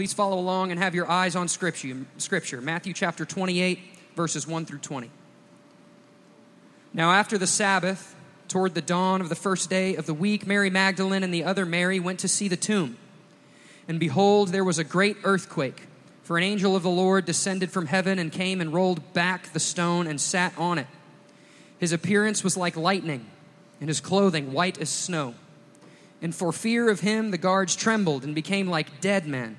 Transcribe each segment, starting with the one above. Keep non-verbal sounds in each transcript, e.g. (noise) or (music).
Please follow along and have your eyes on scripture, scripture. Matthew chapter 28, verses 1 through 20. Now, after the Sabbath, toward the dawn of the first day of the week, Mary Magdalene and the other Mary went to see the tomb. And behold, there was a great earthquake, for an angel of the Lord descended from heaven and came and rolled back the stone and sat on it. His appearance was like lightning, and his clothing white as snow. And for fear of him, the guards trembled and became like dead men.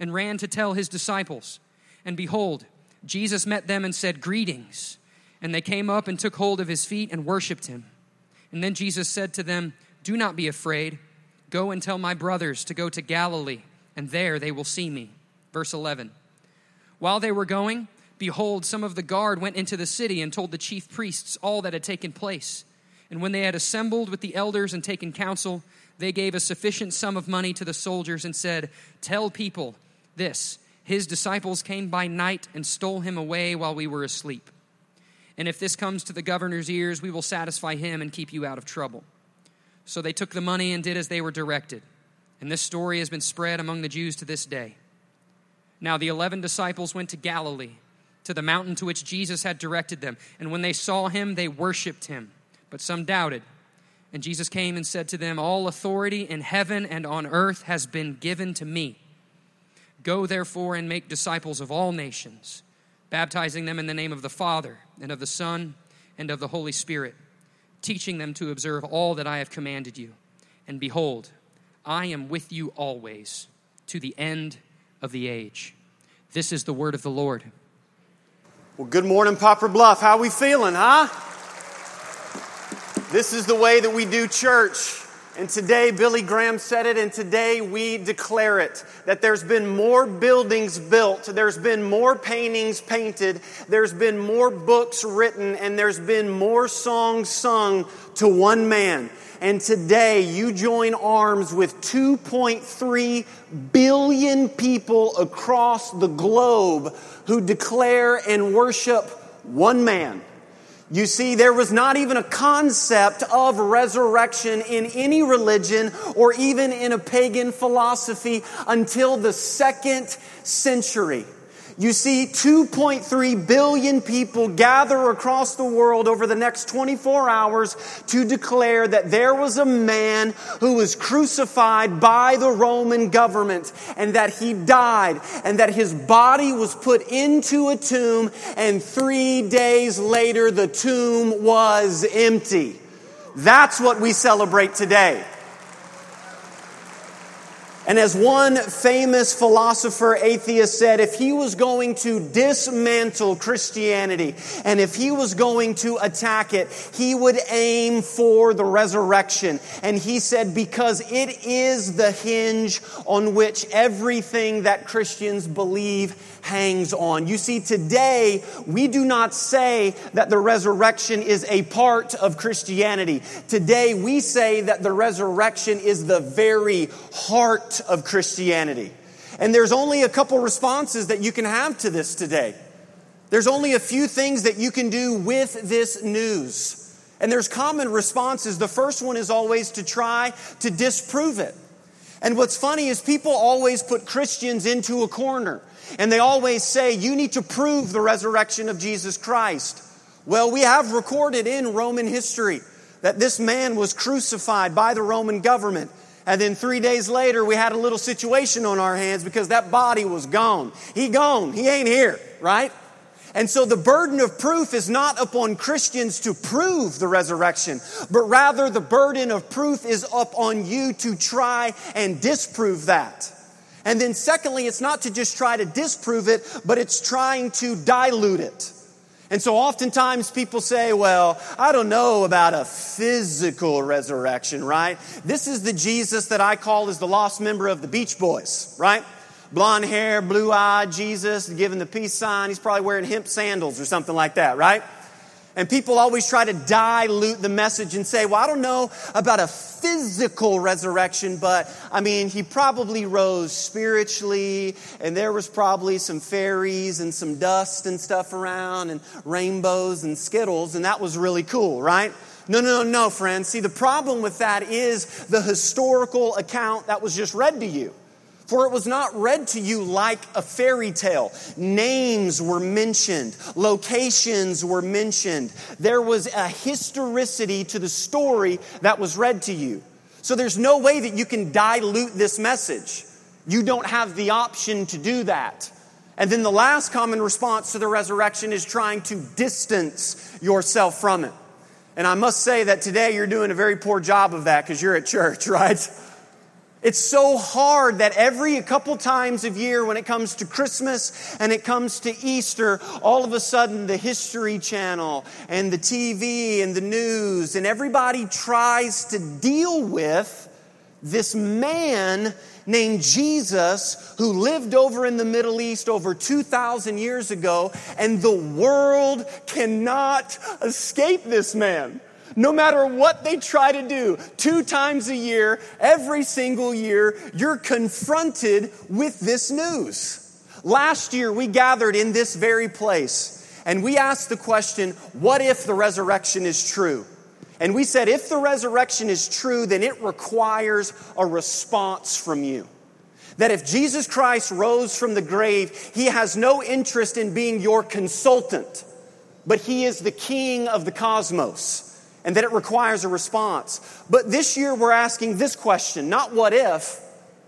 and ran to tell his disciples. And behold, Jesus met them and said, Greetings. And they came up and took hold of his feet and worshiped him. And then Jesus said to them, Do not be afraid. Go and tell my brothers to go to Galilee, and there they will see me. Verse 11. While they were going, behold, some of the guard went into the city and told the chief priests all that had taken place. And when they had assembled with the elders and taken counsel, they gave a sufficient sum of money to the soldiers and said, Tell people this His disciples came by night and stole him away while we were asleep. And if this comes to the governor's ears, we will satisfy him and keep you out of trouble. So they took the money and did as they were directed. And this story has been spread among the Jews to this day. Now the eleven disciples went to Galilee, to the mountain to which Jesus had directed them. And when they saw him, they worshiped him. But some doubted. And Jesus came and said to them, All authority in heaven and on earth has been given to me. Go therefore and make disciples of all nations, baptizing them in the name of the Father, and of the Son, and of the Holy Spirit, teaching them to observe all that I have commanded you. And behold, I am with you always to the end of the age. This is the word of the Lord. Well, good morning, Poplar Bluff. How we feeling, huh? This is the way that we do church. And today, Billy Graham said it, and today we declare it that there's been more buildings built, there's been more paintings painted, there's been more books written, and there's been more songs sung to one man. And today, you join arms with 2.3 billion people across the globe who declare and worship one man. You see, there was not even a concept of resurrection in any religion or even in a pagan philosophy until the second century. You see, 2.3 billion people gather across the world over the next 24 hours to declare that there was a man who was crucified by the Roman government and that he died and that his body was put into a tomb and three days later the tomb was empty. That's what we celebrate today. And as one famous philosopher, atheist said, if he was going to dismantle Christianity and if he was going to attack it, he would aim for the resurrection. And he said, because it is the hinge on which everything that Christians believe hangs on. You see, today we do not say that the resurrection is a part of Christianity. Today we say that the resurrection is the very heart of Christianity. And there's only a couple responses that you can have to this today. There's only a few things that you can do with this news. And there's common responses. The first one is always to try to disprove it. And what's funny is people always put Christians into a corner. And they always say, you need to prove the resurrection of Jesus Christ. Well, we have recorded in Roman history that this man was crucified by the Roman government. And then three days later, we had a little situation on our hands because that body was gone. He gone. He ain't here, right? And so the burden of proof is not upon Christians to prove the resurrection, but rather the burden of proof is up on you to try and disprove that. And then secondly, it's not to just try to disprove it, but it's trying to dilute it. And so oftentimes people say, well, I don't know about a physical resurrection, right? This is the Jesus that I call as the lost member of the Beach Boys, right? blonde hair, blue eyed Jesus, giving the peace sign. He's probably wearing hemp sandals or something like that, right? And people always try to dilute the message and say, well, I don't know about a physical resurrection, but I mean, he probably rose spiritually, and there was probably some fairies and some dust and stuff around, and rainbows and skittles, and that was really cool, right? No, no, no, no, friends. See, the problem with that is the historical account that was just read to you. For it was not read to you like a fairy tale. Names were mentioned, locations were mentioned. There was a historicity to the story that was read to you. So there's no way that you can dilute this message. You don't have the option to do that. And then the last common response to the resurrection is trying to distance yourself from it. And I must say that today you're doing a very poor job of that because you're at church, (laughs) right? It's so hard that every couple times of year when it comes to Christmas and it comes to Easter, all of a sudden the History Channel and the TV and the news and everybody tries to deal with this man named Jesus who lived over in the Middle East over 2,000 years ago and the world cannot escape this man no matter what they try to do, two times a year, every single year, you're confronted with this news. Last year, we gathered in this very place and we asked the question what if the resurrection is true? And we said, if the resurrection is true, then it requires a response from you. That if Jesus Christ rose from the grave, he has no interest in being your consultant, but he is the king of the cosmos and that it requires a response. But this year we're asking this question not what if,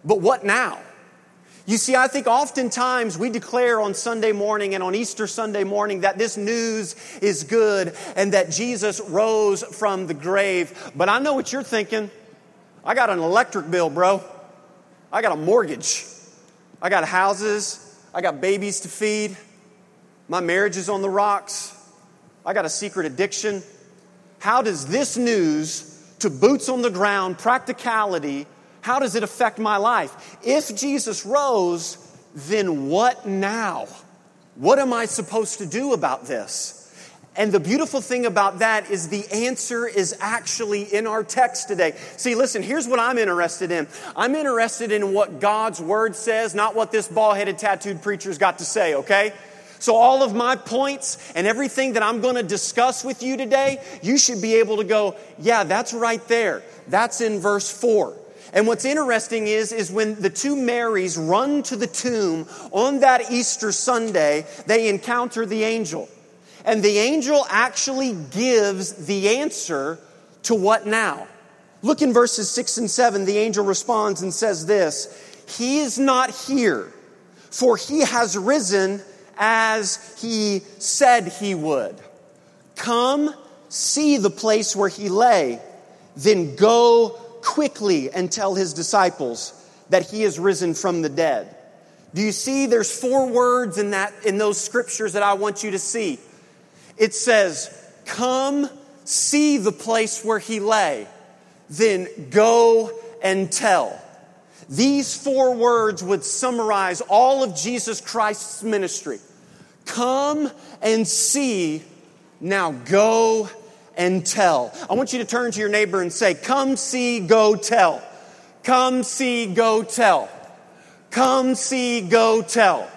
but what now? You see, I think oftentimes we declare on Sunday morning and on Easter Sunday morning that this news is good and that Jesus rose from the grave. But I know what you're thinking. I got an electric bill, bro. I got a mortgage. I got houses. I got babies to feed. My marriage is on the rocks. I got a secret addiction. How does this news to boots on the ground, practicality, how does it affect my life? If Jesus rose, then what now? What am I supposed to do about this? And the beautiful thing about that is the answer is actually in our text today. See, listen, here's what I'm interested in. I'm interested in what God's word says, not what this ball headed tattooed preacher's got to say, okay? So, all of my points and everything that I'm going to discuss with you today, you should be able to go, yeah, that's right there. That's in verse 4. And what's interesting is, is when the two Marys run to the tomb on that Easter Sunday, they encounter the angel. And the angel actually gives the answer to what now? Look in verses 6 and 7. The angel responds and says this He is not here, for he has risen as he said he would. Come, see the place where he lay, then go quickly and tell his disciples that he is risen from the dead. Do you see there's four words in that in those scriptures that I want you to see. It says, "Come, see the place where he lay, then go and tell." These four words would summarize all of Jesus Christ's ministry. Come and see, now go and tell. I want you to turn to your neighbor and say, Come see, go tell. Come see, go tell. Come see, go tell.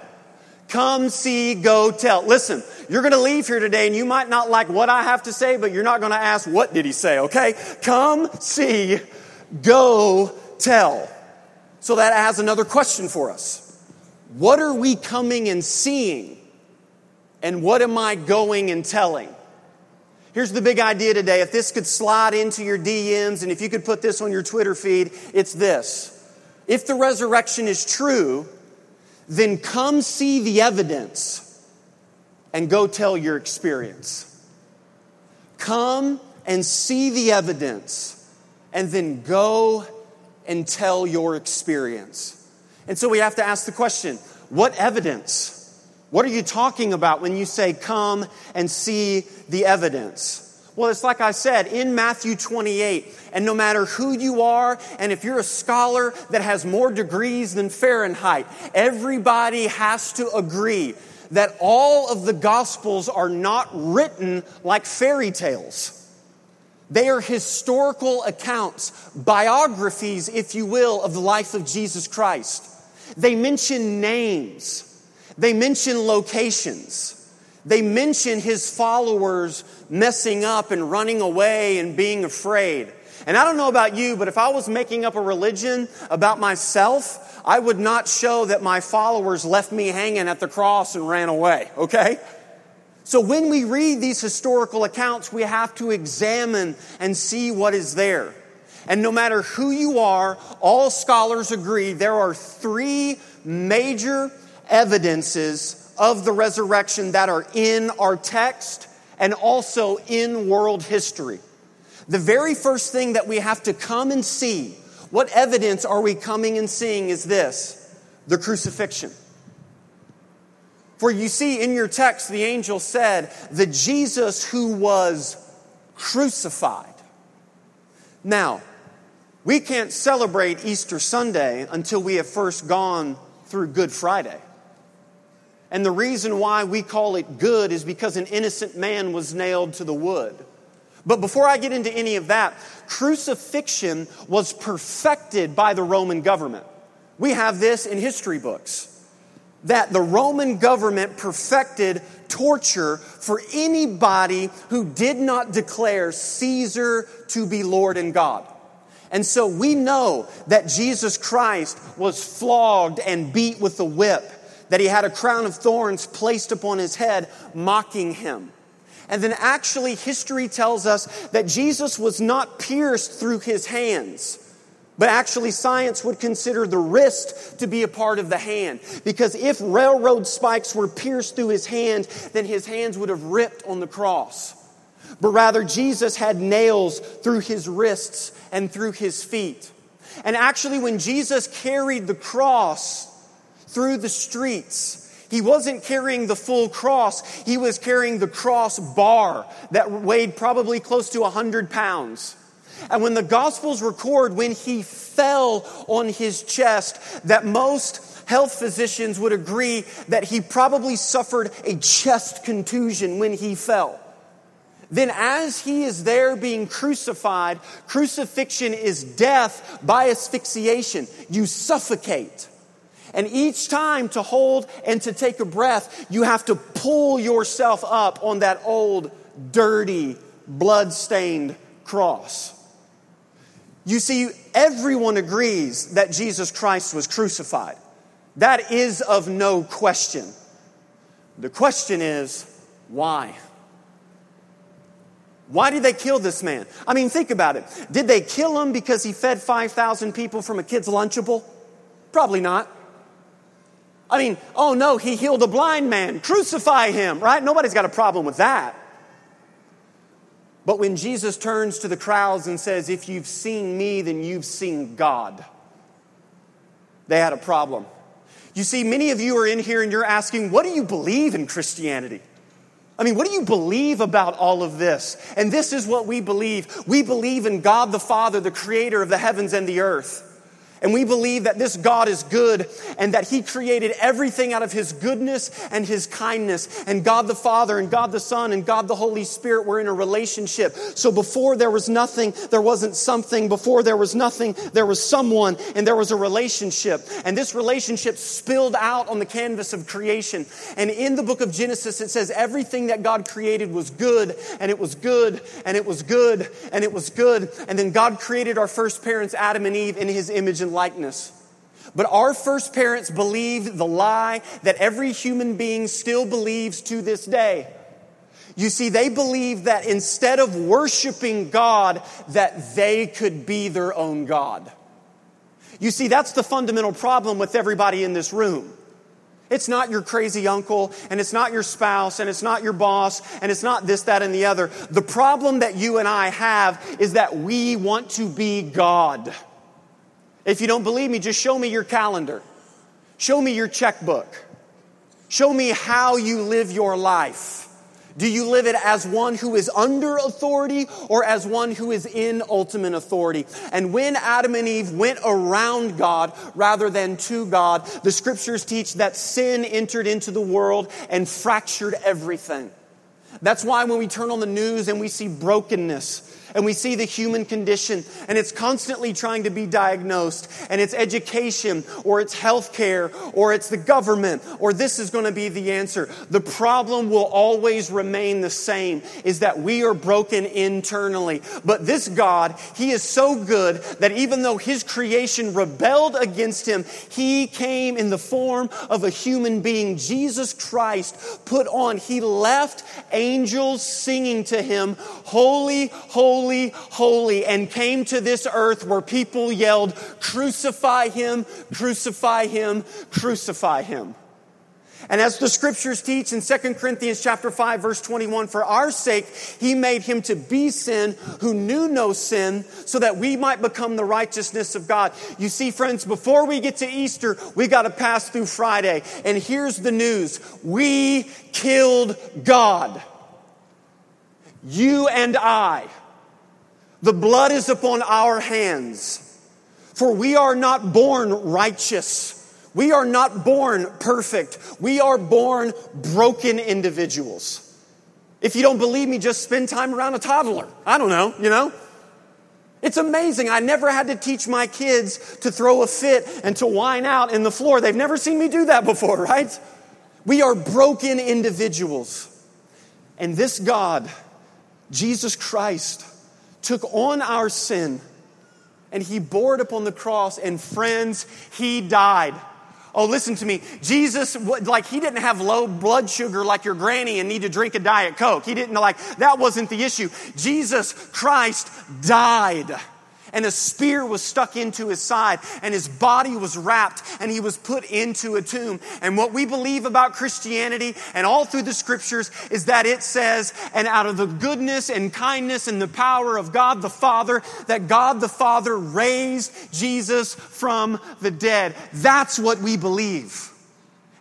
Come see, go tell. Listen, you're going to leave here today and you might not like what I have to say, but you're not going to ask, What did he say? Okay? Come see, go tell. So that has another question for us. What are we coming and seeing and what am I going and telling? Here's the big idea today. If this could slide into your DMs and if you could put this on your Twitter feed, it's this. If the resurrection is true, then come see the evidence and go tell your experience. Come and see the evidence and then go and tell your experience. And so we have to ask the question what evidence? What are you talking about when you say, come and see the evidence? Well, it's like I said in Matthew 28, and no matter who you are, and if you're a scholar that has more degrees than Fahrenheit, everybody has to agree that all of the Gospels are not written like fairy tales. They are historical accounts, biographies, if you will, of the life of Jesus Christ. They mention names, they mention locations. They mention his followers messing up and running away and being afraid. And I don't know about you, but if I was making up a religion about myself, I would not show that my followers left me hanging at the cross and ran away, okay? So when we read these historical accounts, we have to examine and see what is there. And no matter who you are, all scholars agree there are three major evidences of the resurrection that are in our text and also in world history. The very first thing that we have to come and see, what evidence are we coming and seeing, is this the crucifixion. For you see in your text, the angel said, the Jesus who was crucified. Now, we can't celebrate Easter Sunday until we have first gone through Good Friday. And the reason why we call it good is because an innocent man was nailed to the wood. But before I get into any of that, crucifixion was perfected by the Roman government. We have this in history books that the Roman government perfected torture for anybody who did not declare Caesar to be Lord and God. And so we know that Jesus Christ was flogged and beat with the whip that he had a crown of thorns placed upon his head, mocking him. And then actually, history tells us that Jesus was not pierced through his hands. But actually, science would consider the wrist to be a part of the hand. Because if railroad spikes were pierced through his hand, then his hands would have ripped on the cross. But rather, Jesus had nails through his wrists and through his feet. And actually, when Jesus carried the cross, through the streets. He wasn't carrying the full cross. He was carrying the cross bar that weighed probably close to 100 pounds. And when the Gospels record when he fell on his chest, that most health physicians would agree that he probably suffered a chest contusion when he fell. Then, as he is there being crucified, crucifixion is death by asphyxiation. You suffocate. And each time to hold and to take a breath, you have to pull yourself up on that old, dirty, blood-stained cross. You see, everyone agrees that Jesus Christ was crucified. That is of no question. The question is, why? Why did they kill this man? I mean, think about it. Did they kill him because he fed 5,000 people from a kid's Lunchable? Probably not. I mean, oh no, he healed a blind man. Crucify him, right? Nobody's got a problem with that. But when Jesus turns to the crowds and says, If you've seen me, then you've seen God, they had a problem. You see, many of you are in here and you're asking, What do you believe in Christianity? I mean, what do you believe about all of this? And this is what we believe. We believe in God the Father, the creator of the heavens and the earth. And we believe that this God is good and that He created everything out of His goodness and His kindness. And God the Father and God the Son and God the Holy Spirit were in a relationship. So before there was nothing, there wasn't something. Before there was nothing, there was someone and there was a relationship. And this relationship spilled out on the canvas of creation. And in the book of Genesis, it says everything that God created was good and it was good and it was good and it was good. And then God created our first parents, Adam and Eve, in His image and likeness. But our first parents believed the lie that every human being still believes to this day. You see, they believed that instead of worshiping God, that they could be their own God. You see, that's the fundamental problem with everybody in this room. It's not your crazy uncle, and it's not your spouse, and it's not your boss, and it's not this, that, and the other. The problem that you and I have is that we want to be God. If you don't believe me, just show me your calendar. Show me your checkbook. Show me how you live your life. Do you live it as one who is under authority or as one who is in ultimate authority? And when Adam and Eve went around God rather than to God, the scriptures teach that sin entered into the world and fractured everything. That's why when we turn on the news and we see brokenness, and we see the human condition and it's constantly trying to be diagnosed and it's education or it's healthcare or it's the government or this is going to be the answer. The problem will always remain the same is that we are broken internally. But this God, He is so good that even though His creation rebelled against Him, He came in the form of a human being. Jesus Christ put on, He left angels singing to Him, Holy, holy, holy, holy, and came to this earth where people yelled, Crucify him, crucify him, crucify him. And as the scriptures teach in 2 Corinthians chapter 5 verse 21, for our sake he made him to be sin who knew no sin so that we might become the righteousness of God. You see friends, before we get to Easter, we got to pass through Friday. And here's the news. We killed God. You and I. The blood is upon our hands. For we are not born righteous. We are not born perfect. We are born broken individuals. If you don't believe me, just spend time around a toddler. I don't know, you know? It's amazing. I never had to teach my kids to throw a fit and to whine out in the floor. They've never seen me do that before, (laughs) right? We are broken individuals. And this God, Jesus Christ, took on our sin and he bore it upon the cross. And friends, he died. Oh, listen to me. Jesus, like, he didn't have low blood sugar like your granny and need to drink a Diet Coke. He didn't, like, that wasn't the issue. Jesus Christ died and a spear was stuck into his side, and his body was wrapped, and he was put into a tomb. And what we believe about Christianity and all through the scriptures is that it says, and out of the goodness and kindness and the power of God the Father, that God the Father raised Jesus from the dead. That's what we believe.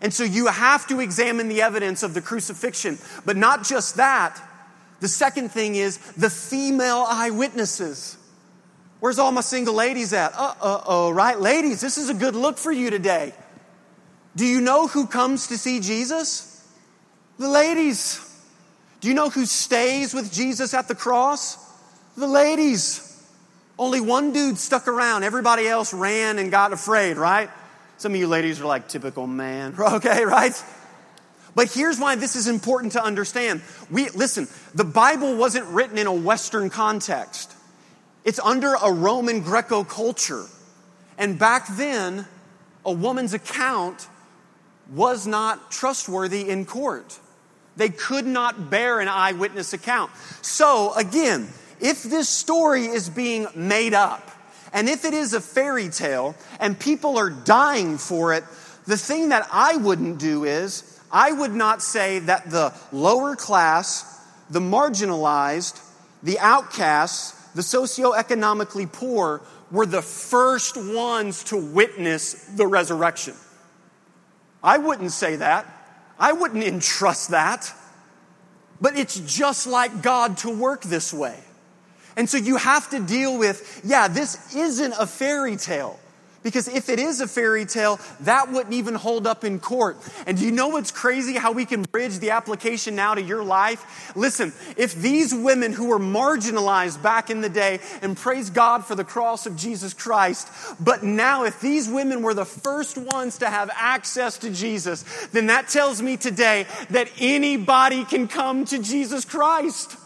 And so you have to examine the evidence of the crucifixion. But not just that. The second thing is the female eyewitnesses. Where's all my single ladies at? Uh uh oh, right? Ladies, this is a good look for you today. Do you know who comes to see Jesus? The ladies. Do you know who stays with Jesus at the cross? The ladies. Only one dude stuck around. Everybody else ran and got afraid, right? Some of you ladies are like, typical man. (laughs) Okay, right? But here's why this is important to understand. We, listen, the Bible wasn't written in a Western context. It's under a Roman Greco culture. And back then, a woman's account was not trustworthy in court. They could not bear an eyewitness account. So, again, if this story is being made up, and if it is a fairy tale, and people are dying for it, the thing that I wouldn't do is, I would not say that the lower class, the marginalized, the outcasts, the socioeconomically poor were the first ones to witness the resurrection. I wouldn't say that. I wouldn't entrust that. But it's just like God to work this way. And so you have to deal with, yeah, this isn't a fairy tale. Because if it is a fairy tale, that wouldn't even hold up in court. And do you know what's crazy? How we can bridge the application now to your life? Listen, if these women who were marginalized back in the day, and praise God for the cross of Jesus Christ, but now if these women were the first ones to have access to Jesus, then that tells me today that anybody can come to Jesus Christ.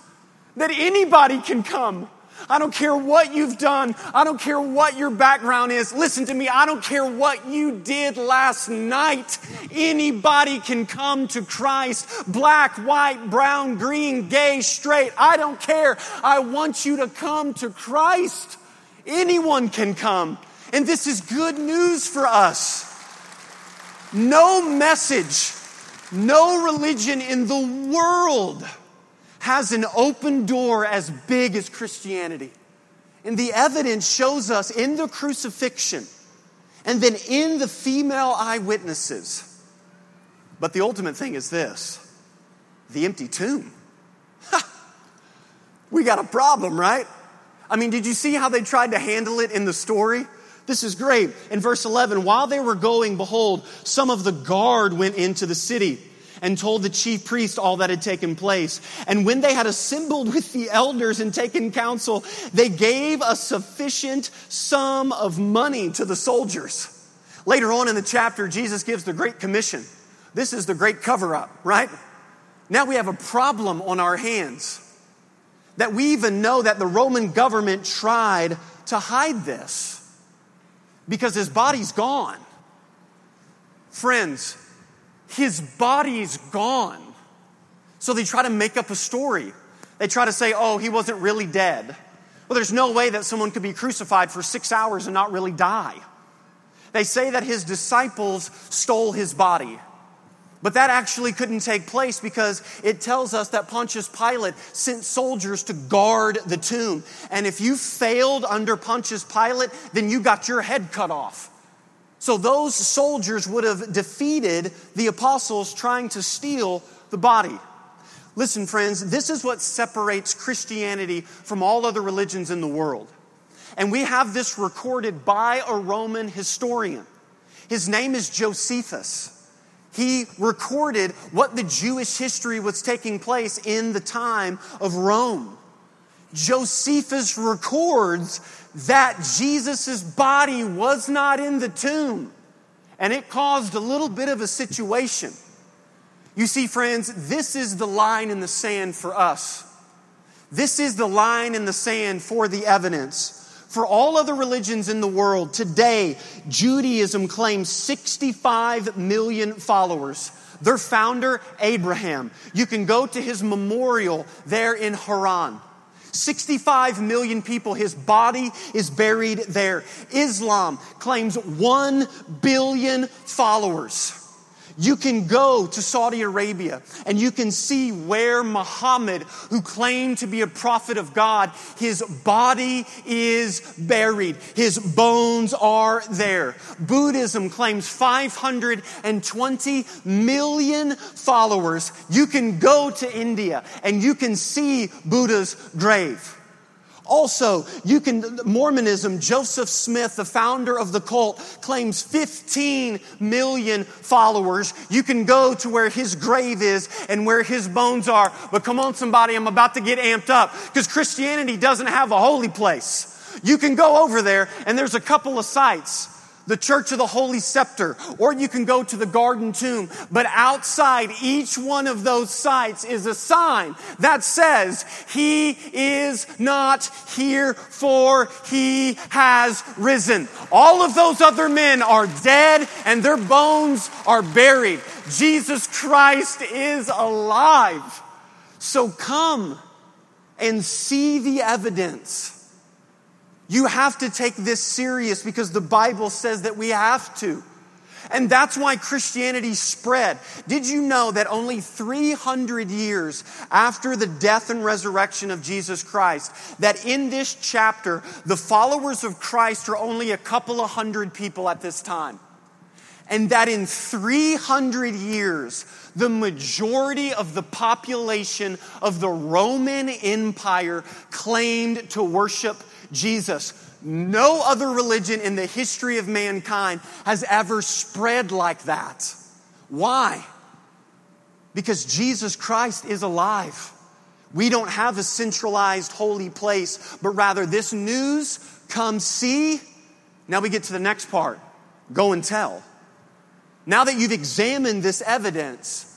That anybody can come. I don't care what you've done. I don't care what your background is. Listen to me. I don't care what you did last night. Anybody can come to Christ. Black, white, brown, green, gay, straight. I don't care. I want you to come to Christ. Anyone can come. And this is good news for us. No message, no religion in the world has an open door as big as Christianity. And the evidence shows us in the crucifixion and then in the female eyewitnesses. But the ultimate thing is this the empty tomb. Ha! We got a problem, right? I mean, did you see how they tried to handle it in the story? This is great. In verse 11, while they were going, behold, some of the guard went into the city and told the chief priest all that had taken place. And when they had assembled with the elders and taken counsel, they gave a sufficient sum of money to the soldiers. Later on in the chapter, Jesus gives the Great Commission. This is the great cover up, right? Now we have a problem on our hands. That we even know that the Roman government tried to hide this because his body's gone. Friends, his body's gone. So they try to make up a story. They try to say, oh, he wasn't really dead. Well, there's no way that someone could be crucified for six hours and not really die. They say that his disciples stole his body. But that actually couldn't take place because it tells us that Pontius Pilate sent soldiers to guard the tomb. And if you failed under Pontius Pilate, then you got your head cut off. So those soldiers would have defeated the apostles trying to steal the body. Listen, friends, this is what separates Christianity from all other religions in the world. And we have this recorded by a Roman historian. His name is Josephus. He recorded what the Jewish history was taking place in the time of Rome. Josephus records that Jesus' body was not in the tomb. And it caused a little bit of a situation. You see, friends, this is the line in the sand for us. This is the line in the sand for the evidence. For all other religions in the world, today, Judaism claims 65 million followers. Their founder, Abraham. You can go to his memorial there in Haran. 65 million people. His body is buried there. Islam claims 1 billion followers. You can go to Saudi Arabia and you can see where Muhammad, who claimed to be a prophet of God, his body is buried. His bones are there. Buddhism claims 520 million followers. You can go to India and you can see Buddha's grave. Also, you can, Mormonism, Joseph Smith, the founder of the cult, claims 15 million followers. You can go to where his grave is and where his bones are. But come on, somebody, I'm about to get amped up because Christianity doesn't have a holy place. You can go over there and there's a couple of sites the Church of the Holy Sepulchre, or you can go to the Garden Tomb. But outside each one of those sites is a sign that says, He is not here, for He has risen. All of those other men are dead and their bones are buried. Jesus Christ is alive. So come and see the evidence you have to take this serious because the Bible says that we have to. And that's why Christianity spread. Did you know that only 300 years after the death and resurrection of Jesus Christ, that in this chapter, the followers of Christ are only a couple of hundred people at this time? And that in 300 years, the majority of the population of the Roman Empire claimed to worship Jesus. No other religion in the history of mankind has ever spread like that. Why? Because Jesus Christ is alive. We don't have a centralized holy place, but rather this news come see. Now we get to the next part go and tell. Now that you've examined this evidence,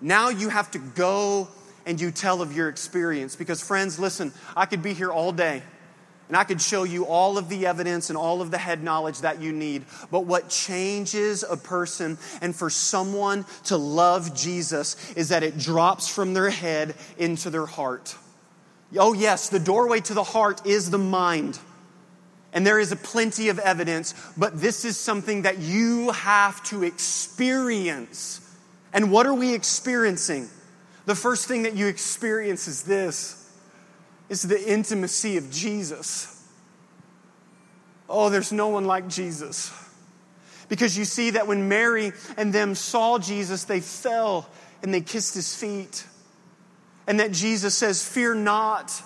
now you have to go and you tell of your experience. Because, friends, listen, I could be here all day. And I could show you all of the evidence and all of the head knowledge that you need. But what changes a person and for someone to love Jesus is that it drops from their head into their heart. Oh, yes, the doorway to the heart is the mind. And there is a plenty of evidence, but this is something that you have to experience. And what are we experiencing? The first thing that you experience is this is the intimacy of Jesus. Oh, there's no one like Jesus. Because you see that when Mary and them saw Jesus, they fell and they kissed his feet. And that Jesus says, Fear not.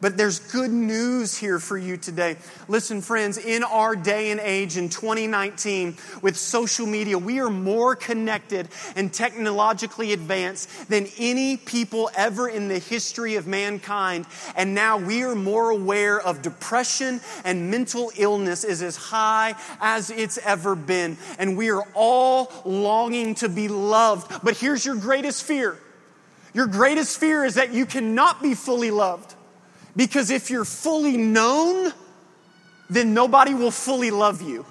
But there's good news here for you today. Listen, friends, in our day and age in 2019, with social media, we are more connected and technologically advanced than any people ever in the history of mankind. And now we are more aware of depression and mental illness is as high as it's ever been. And we are all longing to be loved. But here's your greatest fear your greatest fear is that you cannot be fully loved. Because if you're fully known, then nobody will fully love you.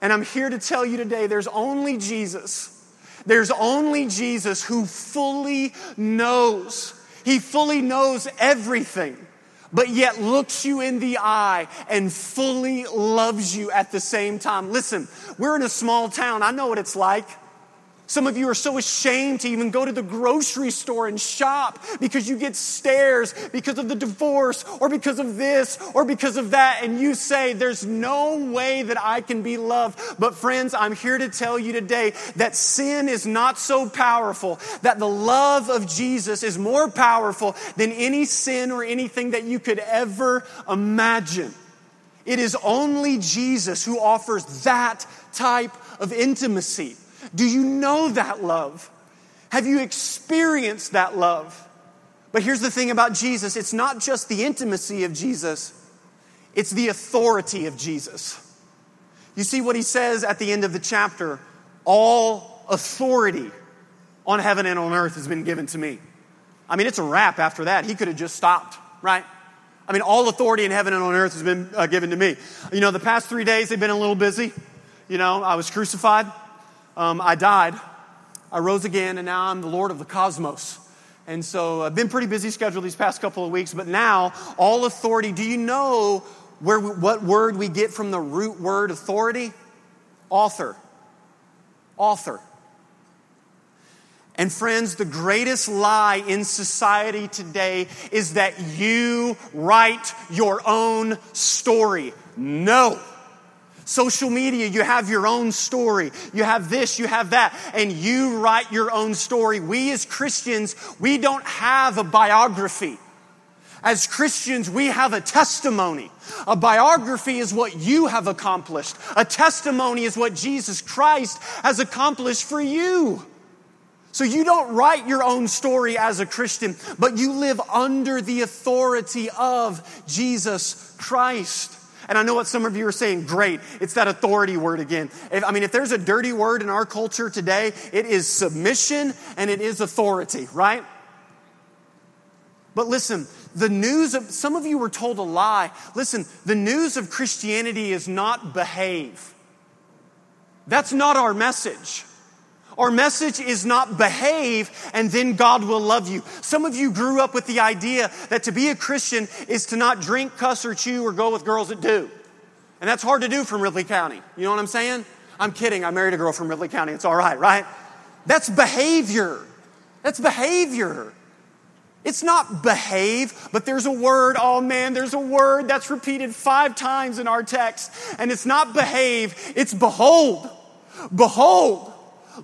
And I'm here to tell you today there's only Jesus. There's only Jesus who fully knows. He fully knows everything, but yet looks you in the eye and fully loves you at the same time. Listen, we're in a small town. I know what it's like. Some of you are so ashamed to even go to the grocery store and shop because you get stares because of the divorce or because of this or because of that. And you say, There's no way that I can be loved. But, friends, I'm here to tell you today that sin is not so powerful, that the love of Jesus is more powerful than any sin or anything that you could ever imagine. It is only Jesus who offers that type of intimacy. Do you know that love? Have you experienced that love? But here's the thing about Jesus it's not just the intimacy of Jesus, it's the authority of Jesus. You see what he says at the end of the chapter all authority on heaven and on earth has been given to me. I mean, it's a wrap after that. He could have just stopped, right? I mean, all authority in heaven and on earth has been uh, given to me. You know, the past three days they've been a little busy. You know, I was crucified um, I died. I rose again, and now I'm the Lord of the cosmos. And so I've been pretty busy schedule these past couple of weeks, but now all authority. Do you know where we, what word we get from the root word authority? Author. Author. And friends, the greatest lie in society today is that you write your own story. No. Social media, you have your own story. You have this, you have that, and you write your own story. We as Christians, we don't have a biography. As Christians, we have a testimony. A biography is what you have accomplished. A testimony is what Jesus Christ has accomplished for you. So you don't write your own story as a Christian, but you live under the authority of Jesus Christ. And I know what some of you are saying, great, it's that authority word again. If, I mean, if there's a dirty word in our culture today, it is submission and it is authority, right? But listen, the news of, some of you were told a lie. Listen, the news of Christianity is not behave. That's not our message. Our message is not behave and then God will love you. Some of you grew up with the idea that to be a Christian is to not drink, cuss, or chew or go with girls that do. And that's hard to do from Ripley County. You know what I'm saying? I'm kidding. I married a girl from Ripley County. It's all right, right? That's behavior. That's behavior. It's not behave, but there's a word, oh man, there's a word that's repeated five times in our text. And it's not behave, it's behold. Behold.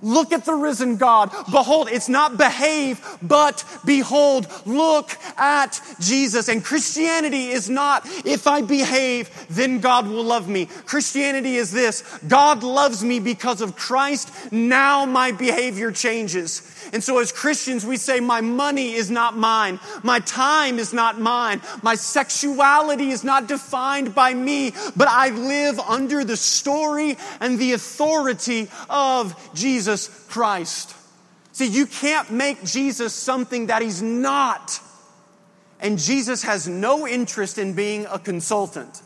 Look at the risen God. Behold, it's not behave, but behold, look at Jesus. And Christianity is not, if I behave, then God will love me. Christianity is this God loves me because of Christ. Now my behavior changes. And so as Christians, we say, my money is not mine. My time is not mine. My sexuality is not defined by me, but I live under the story and the authority of Jesus Christ. See, you can't make Jesus something that he's not. And Jesus has no interest in being a consultant.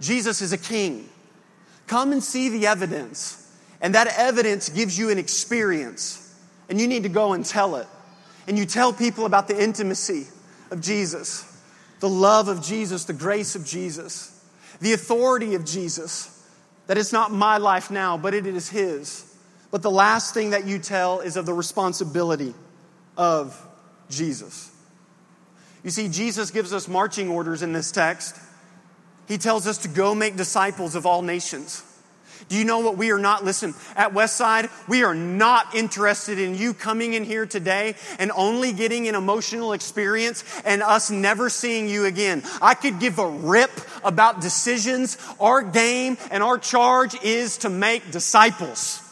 Jesus is a king. Come and see the evidence. And that evidence gives you an experience and you need to go and tell it. And you tell people about the intimacy of Jesus, the love of Jesus, the grace of Jesus, the authority of Jesus, that it's not my life now, but it is His. But the last thing that you tell is of the responsibility of Jesus. You see, Jesus gives us marching orders in this text. He tells us to go make disciples of all nations. Do you know what we are not? Listen, at Westside, we are not interested in you coming in here today and only getting an emotional experience and us never seeing you again. I could give a rip about decisions. Our game and our charge is to make disciples.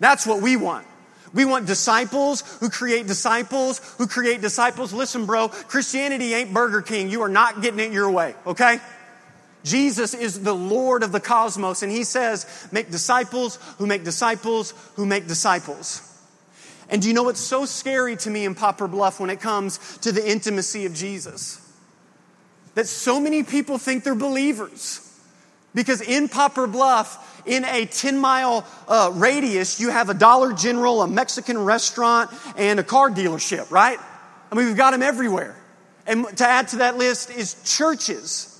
That's what we want. We want disciples who create disciples who create disciples. Listen, bro, Christianity ain't Burger King. You are not getting it your way, okay? Jesus is the Lord of the cosmos, and he says, make disciples who make disciples who make disciples. And do you know what's so scary to me in Poplar Bluff when it comes to the intimacy of Jesus? That so many people think they're believers. Because in Poplar Bluff, in a 10 mile uh, radius, you have a Dollar General, a Mexican restaurant, and a car dealership, right? I mean, we've got them everywhere. And to add to that list is churches.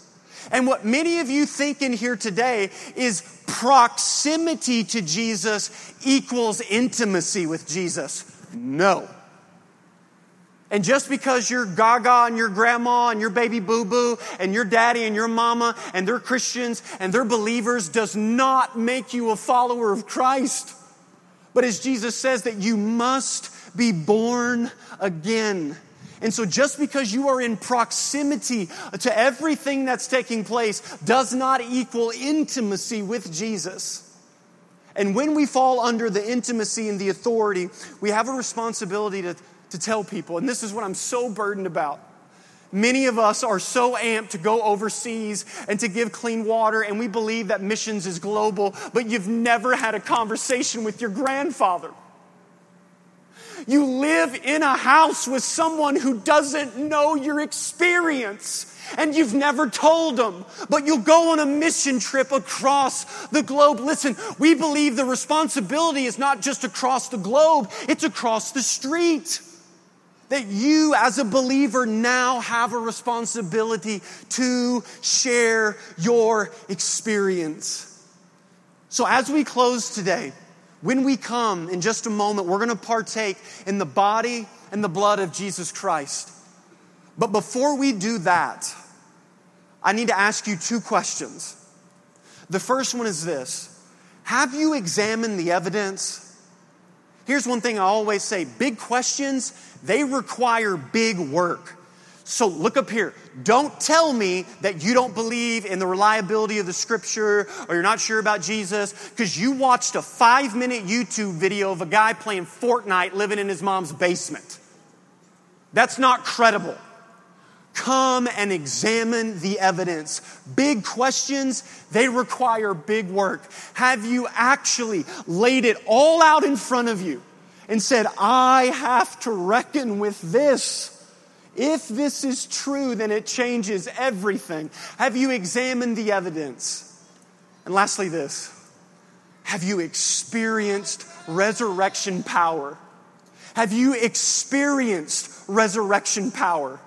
And what many of you think in here today is proximity to Jesus equals intimacy with Jesus. No. And just because you're gaga and your grandma and your baby boo boo and your daddy and your mama and they're Christians and they're believers does not make you a follower of Christ. But as Jesus says, that you must be born again. And so just because you are in proximity to everything that's taking place does not equal intimacy with Jesus. And when we fall under the intimacy and the authority, we have a responsibility to, to tell people. And this is what I'm so burdened about. Many of us are so amped to go overseas and to give clean water, and we believe that missions is global, but you've never had a conversation with your grandfather. You live in a house with someone who doesn't know your experience and you've never told them, but you'll go on a mission trip across the globe. Listen, we believe the responsibility is not just across the globe, it's across the street. That you, as a believer, now have a responsibility to share your experience. So, as we close today, when we come in just a moment, we're going to partake in the body and the blood of Jesus Christ. But before we do that, I need to ask you two questions. The first one is this Have you examined the evidence? Here's one thing I always say big questions, they require big work. So look up here. Don't tell me that you don't believe in the reliability of the scripture or you're not sure about Jesus because you watched a five minute YouTube video of a guy playing Fortnite living in his mom's basement. That's not credible. Come and examine the evidence. Big questions, they require big work. Have you actually laid it all out in front of you and said, I have to reckon with this? If this is true, then it changes everything. Have you examined the evidence? And lastly, this have you experienced resurrection power? Have you experienced resurrection power?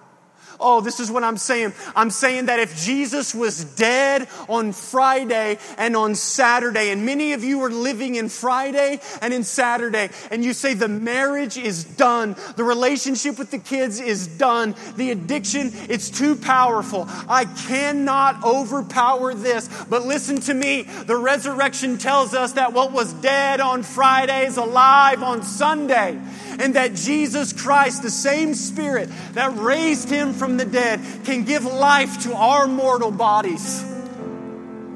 Oh, this is what I'm saying. I'm saying that if Jesus was dead on Friday and on Saturday, and many of you are living in Friday and in Saturday, and you say the marriage is done, the relationship with the kids is done, the addiction, it's too powerful. I cannot overpower this. But listen to me. The resurrection tells us that what was dead on Friday is alive on Sunday and that Jesus Christ, the same Spirit that raised him from the dead, can give life to our mortal bodies.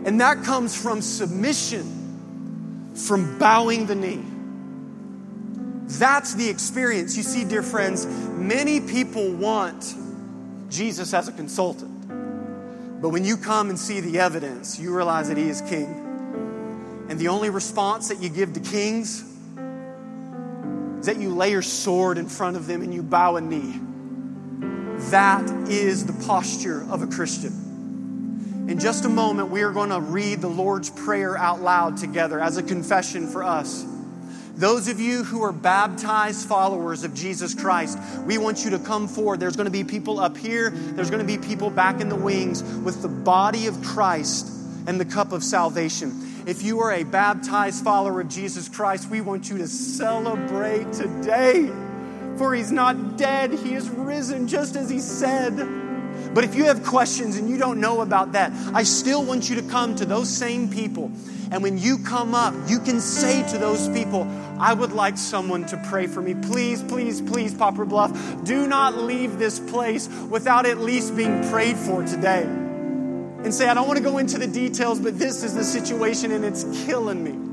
And that comes from submission, from bowing the knee. That's the experience. You see, dear friends, many people want Jesus as a consultant. But when you come and see the evidence, you realize that He is King. And the only response that you give to kings is that you lay your sword in front of them and you bow a knee. That is the posture of a Christian. In just a moment, we are going to read the Lord's Prayer out loud together as a confession for us. Those of you who are baptized followers of Jesus Christ, we want you to come forward. There's going to be people up here, there's going to be people back in the wings with the body of Christ and the cup of salvation. If you are a baptized follower of Jesus Christ, we want you to celebrate today. For he's not dead, he is risen, just as he said. But if you have questions and you don't know about that, I still want you to come to those same people. And when you come up, you can say to those people, I would like someone to pray for me. Please, please, please, Poplar Bluff, do not leave this place without at least being prayed for today. And say, I don't want to go into the details, but this is the situation and it's killing me.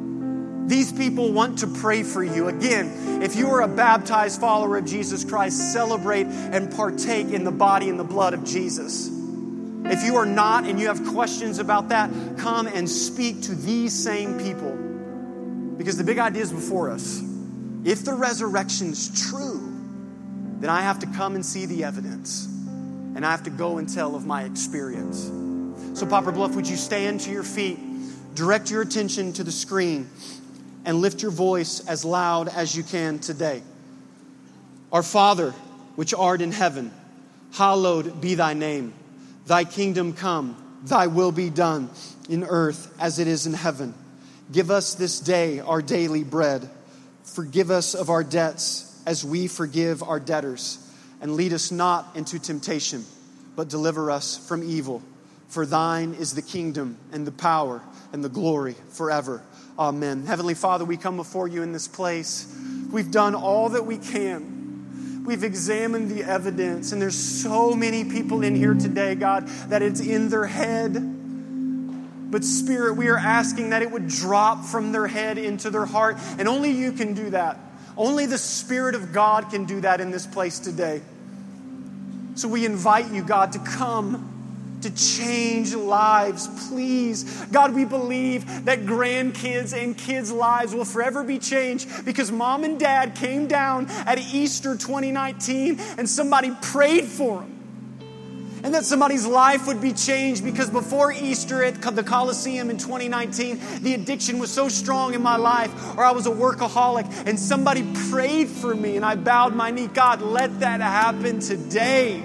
These people want to pray for you. Again, if you are a baptized follower of Jesus Christ, celebrate and partake in the body and the blood of Jesus. If you are not and you have questions about that, come and speak to these same people. Because the big idea is before us. If the resurrection's true, then I have to come and see the evidence. And I have to go and tell of my experience. So, Poplar Bluff, would you stand to your feet, direct your attention to the screen, and lift your voice as loud as you can today. Our Father, which art in heaven, hallowed be thy name. Thy kingdom come, thy will be done in earth as it is in heaven. Give us this day our daily bread. Forgive us of our debts as we forgive our debtors. And lead us not into temptation, but deliver us from evil. For thine is the kingdom and the power and the glory forever. Amen. Heavenly Father, we come before you in this place. We've done all that we can. We've examined the evidence, and there's so many people in here today, God, that it's in their head. But, Spirit, we are asking that it would drop from their head into their heart, and only you can do that. Only the Spirit of God can do that in this place today. So we invite you, God, to come to change lives. Please, God, we believe that grandkids and kids' lives will forever be changed because mom and dad came down at Easter 2019 and somebody prayed for them. And that somebody's life would be changed because before Easter at the Coliseum in 2019, the addiction was so strong in my life, or I was a workaholic, and somebody prayed for me and I bowed my knee. God, let that happen today.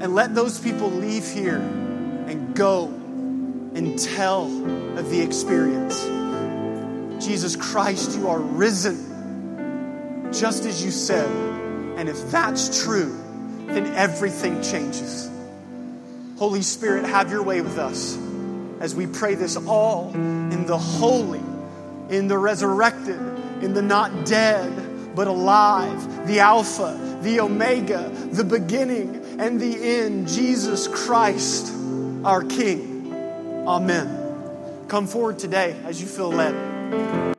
And let those people leave here and go and tell of the experience. Jesus Christ, you are risen, just as you said. And if that's true, then everything changes. Holy Spirit, have your way with us as we pray this all in the holy, in the resurrected, in the not dead, but alive, the Alpha, the Omega, the beginning and the end, Jesus Christ, our King. Amen. Come forward today as you feel led.